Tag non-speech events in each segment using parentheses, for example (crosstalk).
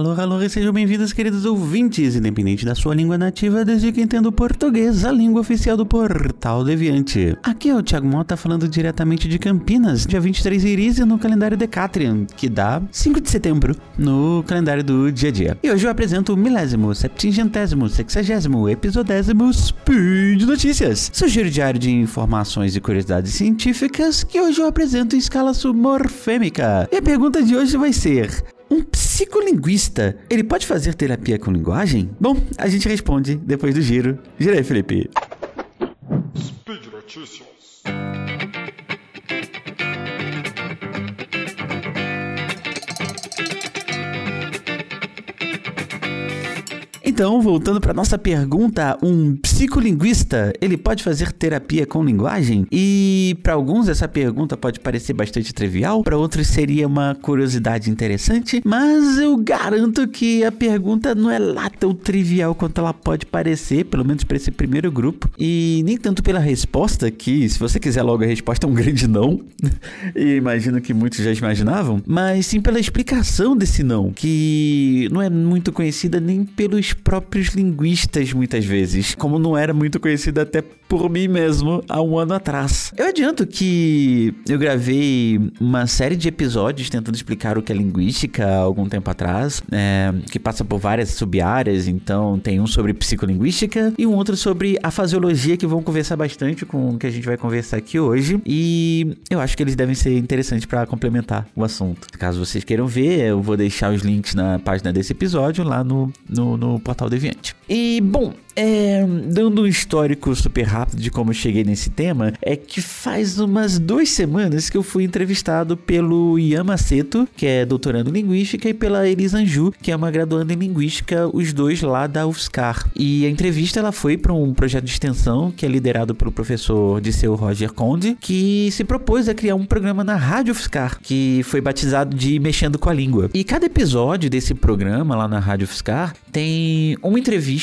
alô, alô, e sejam bem-vindos, queridos ouvintes, independente da sua língua nativa, desde que entenda o português, a língua oficial do Portal Deviante. Aqui é o Thiago Mota falando diretamente de Campinas, dia 23 Iris no calendário Decatrian, que dá 5 de setembro no calendário do dia a dia. E hoje eu apresento o milésimo, septingentésimo, sexagésimo, episodésimo Speed Notícias, seu giro diário de informações e curiosidades científicas que hoje eu apresento em escala submorfêmica. E a pergunta de hoje vai ser: um psicolinguista, ele pode fazer terapia com linguagem? Bom, a gente responde depois do giro. Gira aí, Felipe. Speed Notícias. Então, voltando para nossa pergunta, um psicolinguista, ele pode fazer terapia com linguagem? E para alguns essa pergunta pode parecer bastante trivial, para outros seria uma curiosidade interessante, mas eu garanto que a pergunta não é lá tão trivial quanto ela pode parecer, pelo menos para esse primeiro grupo, e nem tanto pela resposta, que se você quiser logo a resposta é um grande não, (laughs) e imagino que muitos já imaginavam, mas sim pela explicação desse não, que não é muito conhecida nem pelos próprios linguistas muitas vezes, como não era muito conhecida até por mim mesmo há um ano atrás. Eu adianto que eu gravei uma série de episódios tentando explicar o que é linguística há algum tempo atrás, é, que passa por várias sub-áreas, então tem um sobre psicolinguística e um outro sobre a fasiologia que vão conversar bastante com o que a gente vai conversar aqui hoje e eu acho que eles devem ser interessantes para complementar o assunto. Caso vocês queiram ver, eu vou deixar os links na página desse episódio lá no, no, no Portal Deviante. E, bom, é, dando um histórico super rápido de como eu cheguei nesse tema, é que faz umas duas semanas que eu fui entrevistado pelo Ian Maceto, que é doutorando em Linguística, e pela Elisa Anju, que é uma graduanda em Linguística, os dois lá da UFSCar. E a entrevista ela foi para um projeto de extensão que é liderado pelo professor Disseu Roger Conde, que se propôs a criar um programa na Rádio UFSCar, que foi batizado de Mexendo com a Língua. E cada episódio desse programa lá na Rádio UFSCar tem uma entrevista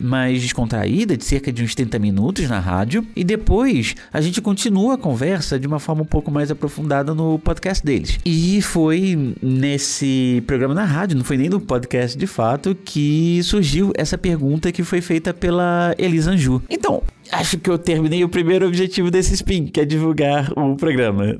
mais descontraída, de cerca de uns 30 minutos na rádio, e depois a gente continua a conversa de uma forma um pouco mais aprofundada no podcast deles. E foi nesse programa na rádio, não foi nem no podcast de fato, que surgiu essa pergunta que foi feita pela Elisa Anju. Então, acho que eu terminei o primeiro objetivo desse spin, que é divulgar o programa.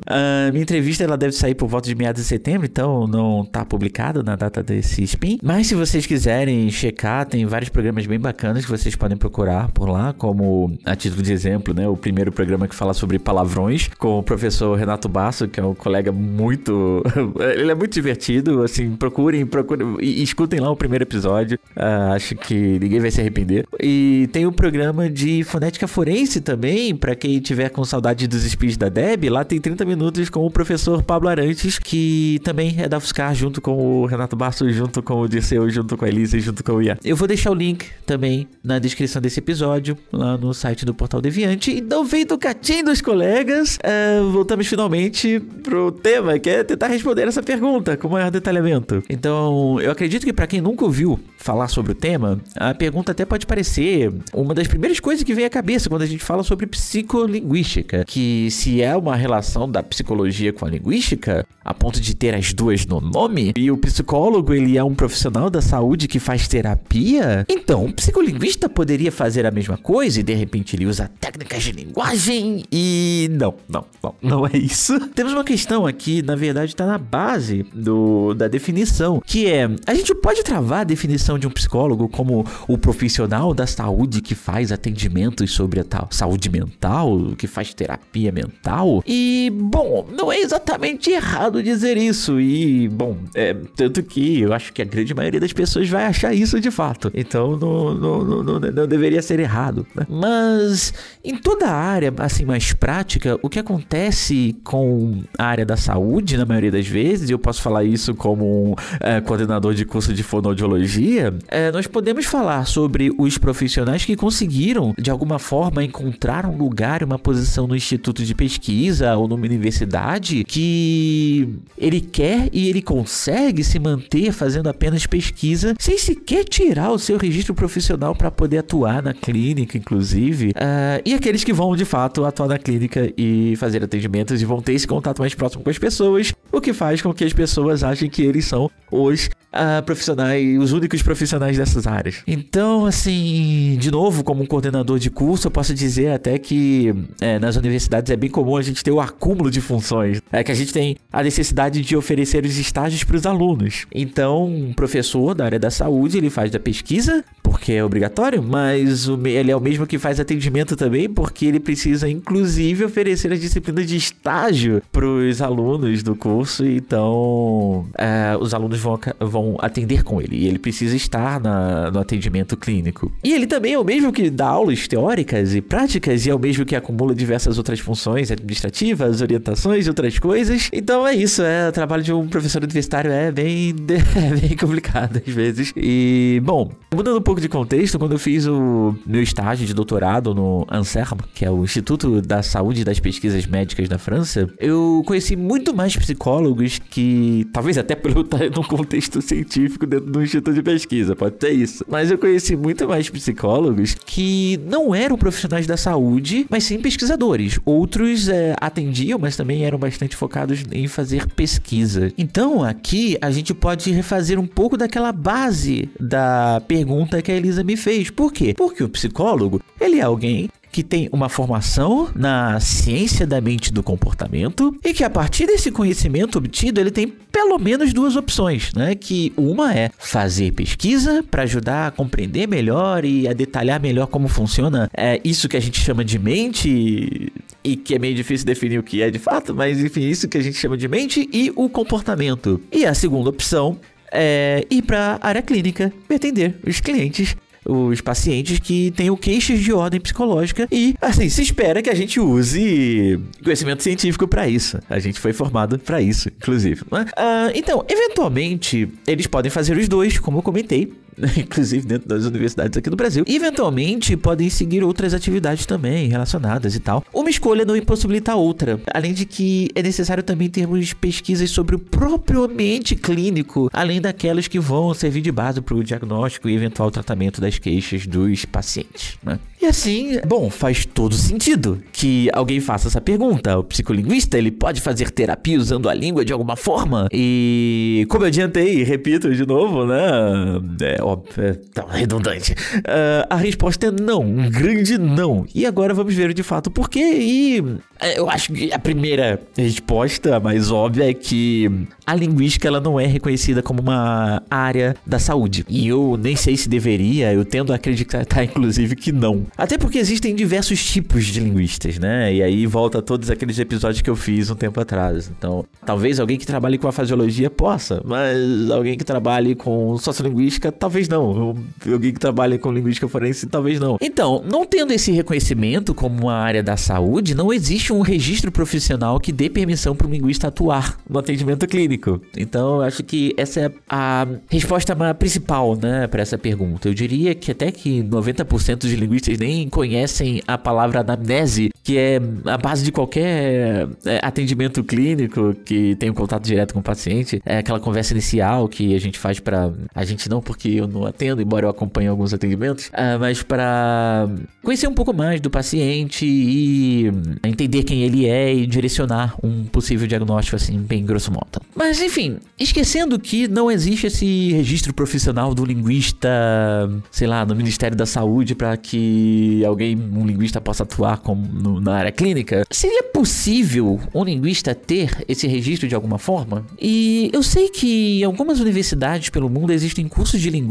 Minha entrevista ela deve sair por volta de meados de setembro, então não tá publicada na data desse spin. Mas se vocês quiserem checar, tem vários programas bem bacanas que vocês podem procurar por lá, como a título de exemplo, né, o primeiro programa que fala sobre palavrões com o professor Renato Basso, que é um colega muito, (laughs) ele é muito divertido, assim, procurem, procurem e escutem lá o primeiro episódio. Uh, acho que ninguém vai se arrepender. E tem o programa de fonética forense também, para quem tiver com saudade dos speeds da Deb, lá tem 30 minutos com o professor Pablo Arantes, que também é da UFSCar, junto com o Renato Bastos, junto com o Dirceu, junto com a Elisa e junto com o Ian. Eu vou deixar o link também na descrição desse episódio, lá no site do Portal Deviante. Então vem do catinho dos colegas, uh, voltamos finalmente pro tema, que é tentar responder essa pergunta com maior detalhamento. Então, eu acredito que para quem nunca ouviu falar sobre o tema, a pergunta até pode parecer uma das primeiras coisas que vem à cabeça quando a gente fala sobre psicolinguística, que se é uma relação da psicologia com a linguística, a ponto de ter as duas no nome, e o psicólogo ele é um profissional da saúde que faz terapia, então o psicolinguista poderia fazer a mesma coisa e de repente ele usa técnicas de linguagem e não, não, não, não é isso. Temos uma questão aqui, na verdade está na base do, da definição, que é, a gente pode travar a definição de um psicólogo como o profissional da saúde que faz atendimentos sobre a tal saúde mental, que faz terapia mental. E, bom, não é exatamente errado dizer isso. E, bom, é, tanto que eu acho que a grande maioria das pessoas vai achar isso de fato. Então não, não, não, não, não deveria ser errado. Né? Mas em toda a área assim mais prática, o que acontece com a área da saúde, na maioria das vezes, e eu posso falar isso como um é, coordenador de curso de fonoaudiologia, é, nós podemos falar sobre os profissionais que conseguiram, de alguma forma encontrar um lugar, uma posição no instituto de pesquisa ou numa universidade que ele quer e ele consegue se manter fazendo apenas pesquisa sem sequer tirar o seu registro profissional para poder atuar na clínica, inclusive. Uh, e aqueles que vão de fato atuar na clínica e fazer atendimentos e vão ter esse contato mais próximo com as pessoas, o que faz com que as pessoas achem que eles são os uh, profissionais, os únicos profissionais dessas áreas. Então, assim, de novo, como um coordenador de curso, eu posso dizer até que é, nas universidades é bem comum a gente ter o acúmulo de funções. É que a gente tem a necessidade de oferecer os estágios para os alunos. Então, um professor da área da saúde, ele faz da pesquisa, porque é obrigatório, mas ele é o mesmo que faz atendimento também, porque ele precisa, inclusive, oferecer as disciplinas de estágio para os alunos do curso. Então, é, os alunos vão, vão atender com ele e ele precisa estar na, no atendimento clínico. E ele também é o mesmo que dá aulas teóricas e práticas e é o mesmo que acumula diversas outras funções administrativas, orientações e outras coisas. Então é isso, é o trabalho de um professor universitário é bem, (laughs) é bem complicado às vezes. E, bom, mudando um pouco de contexto, quando eu fiz o meu estágio de doutorado no ANSERM, que é o Instituto da Saúde e das Pesquisas Médicas da França, eu conheci muito mais psicólogos que, talvez até pelo (laughs) estar num contexto científico dentro do instituto de pesquisa, pode ser isso. Mas eu conheci muito mais psicólogos que não eram profissionais da saúde, mas sim pesquisadores. Outros é, atendiam, mas também eram bastante focados em fazer pesquisa. Então aqui a gente pode refazer um pouco daquela base da pergunta que a Elisa me fez. Por quê? Porque o psicólogo, ele é alguém que tem uma formação na ciência da mente do comportamento e que a partir desse conhecimento obtido ele tem pelo menos duas opções, né? Que uma é fazer pesquisa para ajudar a compreender melhor e a detalhar melhor como funciona é, isso que a gente chama de mente e que é meio difícil definir o que é de fato, mas enfim, isso que a gente chama de mente e o comportamento. E a segunda opção é ir para a área clínica atender os clientes os pacientes que tenham queixas de ordem psicológica e, assim, se espera que a gente use conhecimento científico para isso. A gente foi formado para isso, inclusive. Né? Uh, então, eventualmente, eles podem fazer os dois, como eu comentei, (laughs) inclusive dentro das universidades aqui do Brasil. E, eventualmente, podem seguir outras atividades também relacionadas e tal. Uma escolha não impossibilita a outra. Além de que é necessário também termos pesquisas sobre o próprio ambiente clínico, além daquelas que vão servir de base para o diagnóstico e eventual tratamento das queixas dos pacientes. Né? E assim, bom, faz todo sentido que alguém faça essa pergunta. O psicolinguista, ele pode fazer terapia usando a língua de alguma forma? E como eu adiantei repito de novo, né? É óbvio, é redundante. Uh, a resposta é não, um grande não. E agora vamos ver de fato por quê. E é, eu acho que a primeira resposta, a mais óbvia, é que a linguística ela não é reconhecida como uma área da saúde. E eu nem sei se deveria, eu tendo a acreditar, (laughs) inclusive, que não. Até porque existem diversos tipos de linguistas, né? E aí volta todos aqueles episódios que eu fiz um tempo atrás. Então, talvez alguém que trabalhe com a fasiologia possa, mas alguém que trabalhe com sociolinguística, talvez não. Alguém que trabalhe com linguística forense, talvez não. Então, não tendo esse reconhecimento como uma área da saúde, não existe um registro profissional que dê permissão para um linguista atuar no atendimento clínico. Então, eu acho que essa é a resposta principal, né, para essa pergunta. Eu diria que até que 90% dos linguistas nem nem conhecem a palavra anamnese, que é a base de qualquer é, atendimento clínico que tem um contato direto com o paciente. É aquela conversa inicial que a gente faz para a gente não porque eu não atendo, embora eu acompanhe alguns atendimentos, é, mas para conhecer um pouco mais do paciente e entender quem ele é e direcionar um possível diagnóstico assim bem grosso modo. Mas enfim, esquecendo que não existe esse registro profissional do linguista, sei lá, no Ministério da Saúde para que alguém, um linguista, possa atuar como no, na área clínica, seria possível um linguista ter esse registro de alguma forma? E eu sei que em algumas universidades pelo mundo existem cursos de linguística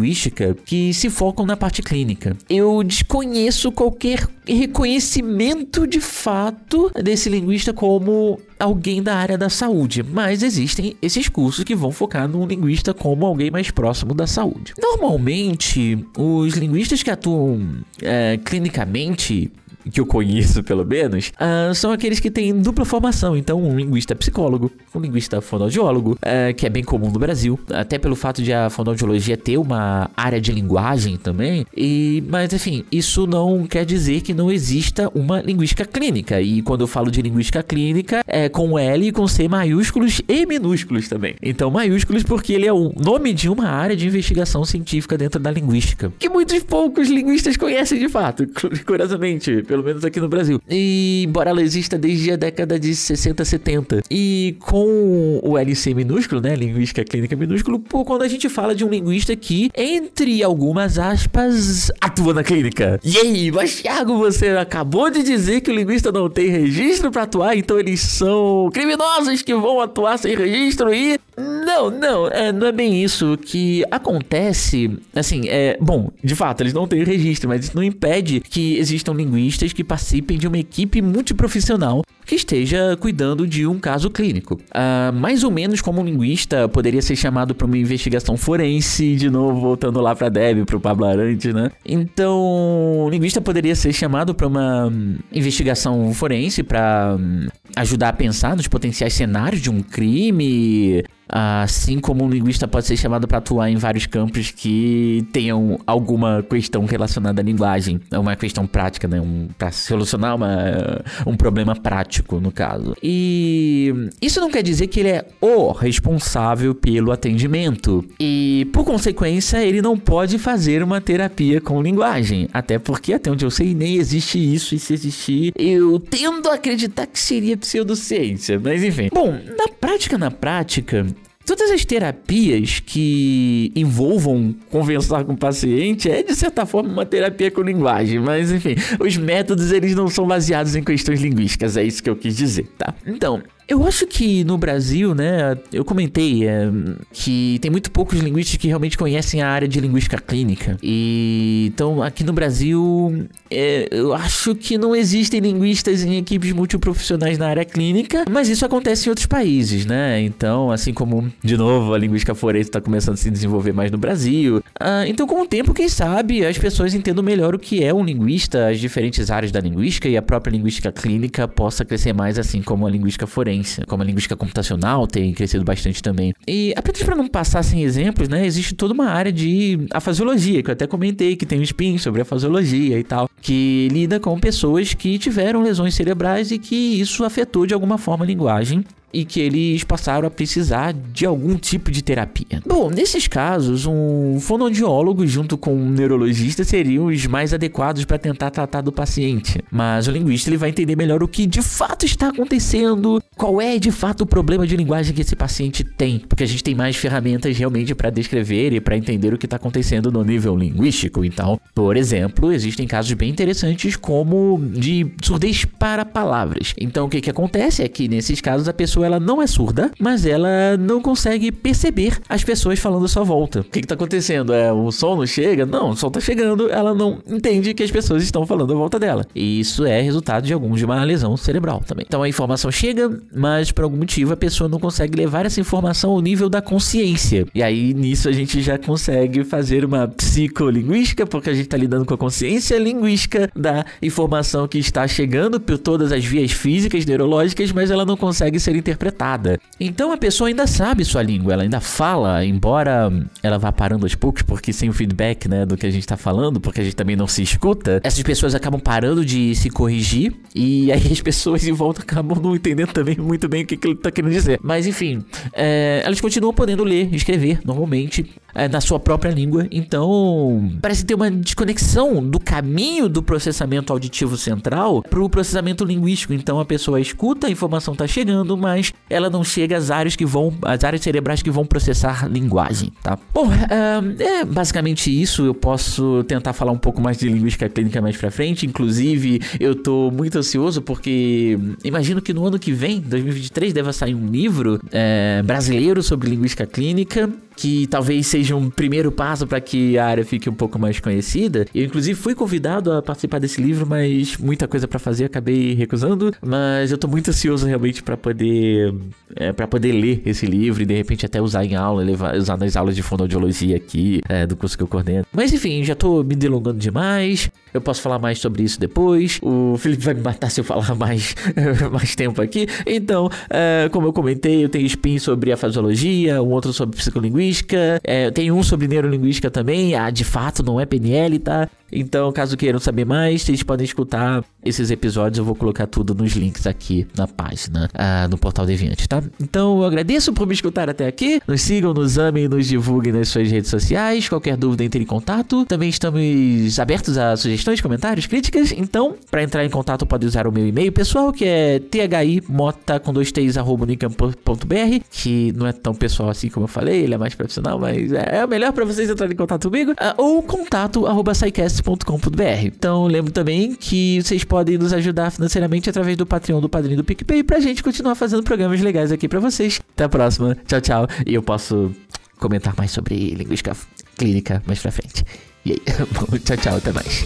que se focam na parte clínica. Eu desconheço qualquer reconhecimento de fato desse linguista como alguém da área da saúde, mas existem esses cursos que vão focar no linguista como alguém mais próximo da saúde. Normalmente, os linguistas que atuam é, clinicamente que eu conheço pelo menos, uh, são aqueles que têm dupla formação. Então, um linguista psicólogo, um linguista fonoaudiólogo, uh, que é bem comum no Brasil, até pelo fato de a fonoaudiologia ter uma área de linguagem também. E, mas, enfim, isso não quer dizer que não exista uma linguística clínica. E quando eu falo de linguística clínica, é com L e com C maiúsculos e minúsculos também. Então, maiúsculos porque ele é o nome de uma área de investigação científica dentro da linguística, que muitos poucos linguistas conhecem de fato, (laughs) curiosamente, pelo menos aqui no Brasil. E embora ela exista desde a década de 60, 70. E com o LC minúsculo, né, linguística clínica minúsculo, pô, quando a gente fala de um linguista que, entre algumas aspas, atua na clínica. E aí, mas Thiago, você acabou de dizer que o linguista não tem registro para atuar, então eles são criminosos que vão atuar sem registro e não, não, é, não é bem isso. que acontece, assim, é. Bom, de fato, eles não têm registro, mas isso não impede que existam linguistas que participem de uma equipe multiprofissional que esteja cuidando de um caso clínico. Ah, mais ou menos como um linguista poderia ser chamado para uma investigação forense, de novo voltando lá para Deb, para o Pablo Arantes, né? Então, um linguista poderia ser chamado para uma investigação forense para hum, ajudar a pensar nos potenciais cenários de um crime, Assim como um linguista pode ser chamado para atuar em vários campos que tenham alguma questão relacionada à linguagem, é uma questão prática, né? Um, para solucionar uma, um problema prático, no caso. E isso não quer dizer que ele é o responsável pelo atendimento. E, por consequência, ele não pode fazer uma terapia com linguagem. Até porque, até onde eu sei, nem existe isso. E se existir, eu tendo a acreditar que seria pseudociência. Mas enfim. Bom, na prática, na prática, Todas as terapias que envolvam conversar com o paciente é, de certa forma, uma terapia com linguagem. Mas, enfim, os métodos eles não são baseados em questões linguísticas. É isso que eu quis dizer, tá? Então, eu acho que no Brasil, né, eu comentei é, que tem muito poucos linguistas que realmente conhecem a área de linguística clínica. E então aqui no Brasil, é, eu acho que não existem linguistas em equipes multiprofissionais na área clínica, mas isso acontece em outros países, né? Então, assim como, de novo, a linguística forense está começando a se desenvolver mais no Brasil. Ah, então, com o tempo, quem sabe, as pessoas entendam melhor o que é um linguista, as diferentes áreas da linguística e a própria linguística clínica possa crescer mais, assim como a linguística forense como a linguística computacional tem crescido bastante também. E apenas para não passar sem exemplos, né, existe toda uma área de afasiologia, que eu até comentei que tem um spin sobre a fasiologia e tal, que lida com pessoas que tiveram lesões cerebrais e que isso afetou de alguma forma a linguagem e que eles passaram a precisar de algum tipo de terapia. Bom, nesses casos, um fonoaudiólogo junto com um neurologista seriam os mais adequados para tentar tratar do paciente. Mas o linguista ele vai entender melhor o que de fato está acontecendo, qual é de fato o problema de linguagem que esse paciente tem, porque a gente tem mais ferramentas realmente para descrever e para entender o que está acontecendo no nível linguístico. Então, por exemplo, existem casos bem interessantes como de surdez para palavras. Então, o que que acontece é que nesses casos a pessoa ela não é surda, mas ela não consegue perceber as pessoas falando à sua volta. O que, que tá acontecendo? É, o som não chega? Não, o som tá chegando, ela não entende que as pessoas estão falando à volta dela. E isso é resultado de alguns de uma lesão cerebral também. Então a informação chega, mas por algum motivo a pessoa não consegue levar essa informação ao nível da consciência. E aí nisso a gente já consegue fazer uma psicolinguística, porque a gente tá lidando com a consciência linguística da informação que está chegando por todas as vias físicas, neurológicas, mas ela não consegue ser interpretada. Então a pessoa ainda sabe sua língua, ela ainda fala, embora ela vá parando aos poucos, porque sem o feedback, né, do que a gente tá falando, porque a gente também não se escuta, essas pessoas acabam parando de se corrigir e aí as pessoas em volta acabam não entendendo também muito bem o que, que ele tá querendo dizer. Mas enfim, é, elas continuam podendo ler, escrever normalmente é, na sua própria língua, então parece ter uma desconexão do caminho do processamento auditivo central pro processamento linguístico. Então a pessoa escuta, a informação tá chegando, mas ela não chega às áreas que vão, às áreas cerebrais que vão processar linguagem, tá? Bom, uh, é basicamente isso. Eu posso tentar falar um pouco mais de linguística clínica mais pra frente. Inclusive, eu tô muito ansioso porque imagino que no ano que vem, 2023, deva sair um livro é, brasileiro sobre linguística clínica que talvez seja um primeiro passo para que a área fique um pouco mais conhecida. Eu, inclusive, fui convidado a participar desse livro, mas muita coisa para fazer, acabei recusando. Mas eu tô muito ansioso realmente para poder é, para poder ler esse livro e de repente até usar em aula, levar, usar nas aulas de fonoaudiologia aqui, é, do curso que eu coordeno. Mas enfim, já tô me delongando demais. Eu posso falar mais sobre isso depois. O Felipe vai me matar se eu falar mais, (laughs) mais tempo aqui. Então, é, como eu comentei, eu tenho spin sobre a fasiologia, um outro sobre psicolinguística, é, tem um sobre neurolinguística também. Ah, de fato, não é PNL, tá? Então, caso queiram saber mais, vocês podem escutar esses episódios. Eu vou colocar tudo nos links aqui na página, ah, no Portal Deviante, tá? Então, eu agradeço por me escutar até aqui. Nos sigam, nos amem, nos divulguem nas suas redes sociais. Qualquer dúvida, entre em contato. Também estamos abertos a sugestões, comentários, críticas. Então, para entrar em contato, pode usar o meu e-mail pessoal, que é thimota com dois t's, arroba, que não é tão pessoal assim como eu falei, ele é mais profissional, mas é, é melhor para vocês entrarem em contato comigo. Ah, ou contato, arroba. Então, lembro também que vocês podem nos ajudar financeiramente através do Patreon, do Padrinho do PicPay, pra gente continuar fazendo programas legais aqui para vocês. Até a próxima. Tchau, tchau. E eu posso comentar mais sobre linguística clínica mais pra frente. E aí, (laughs) tchau, tchau, até mais.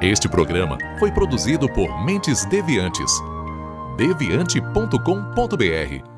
Este programa foi produzido por Mentes Deviantes deviante.com.br.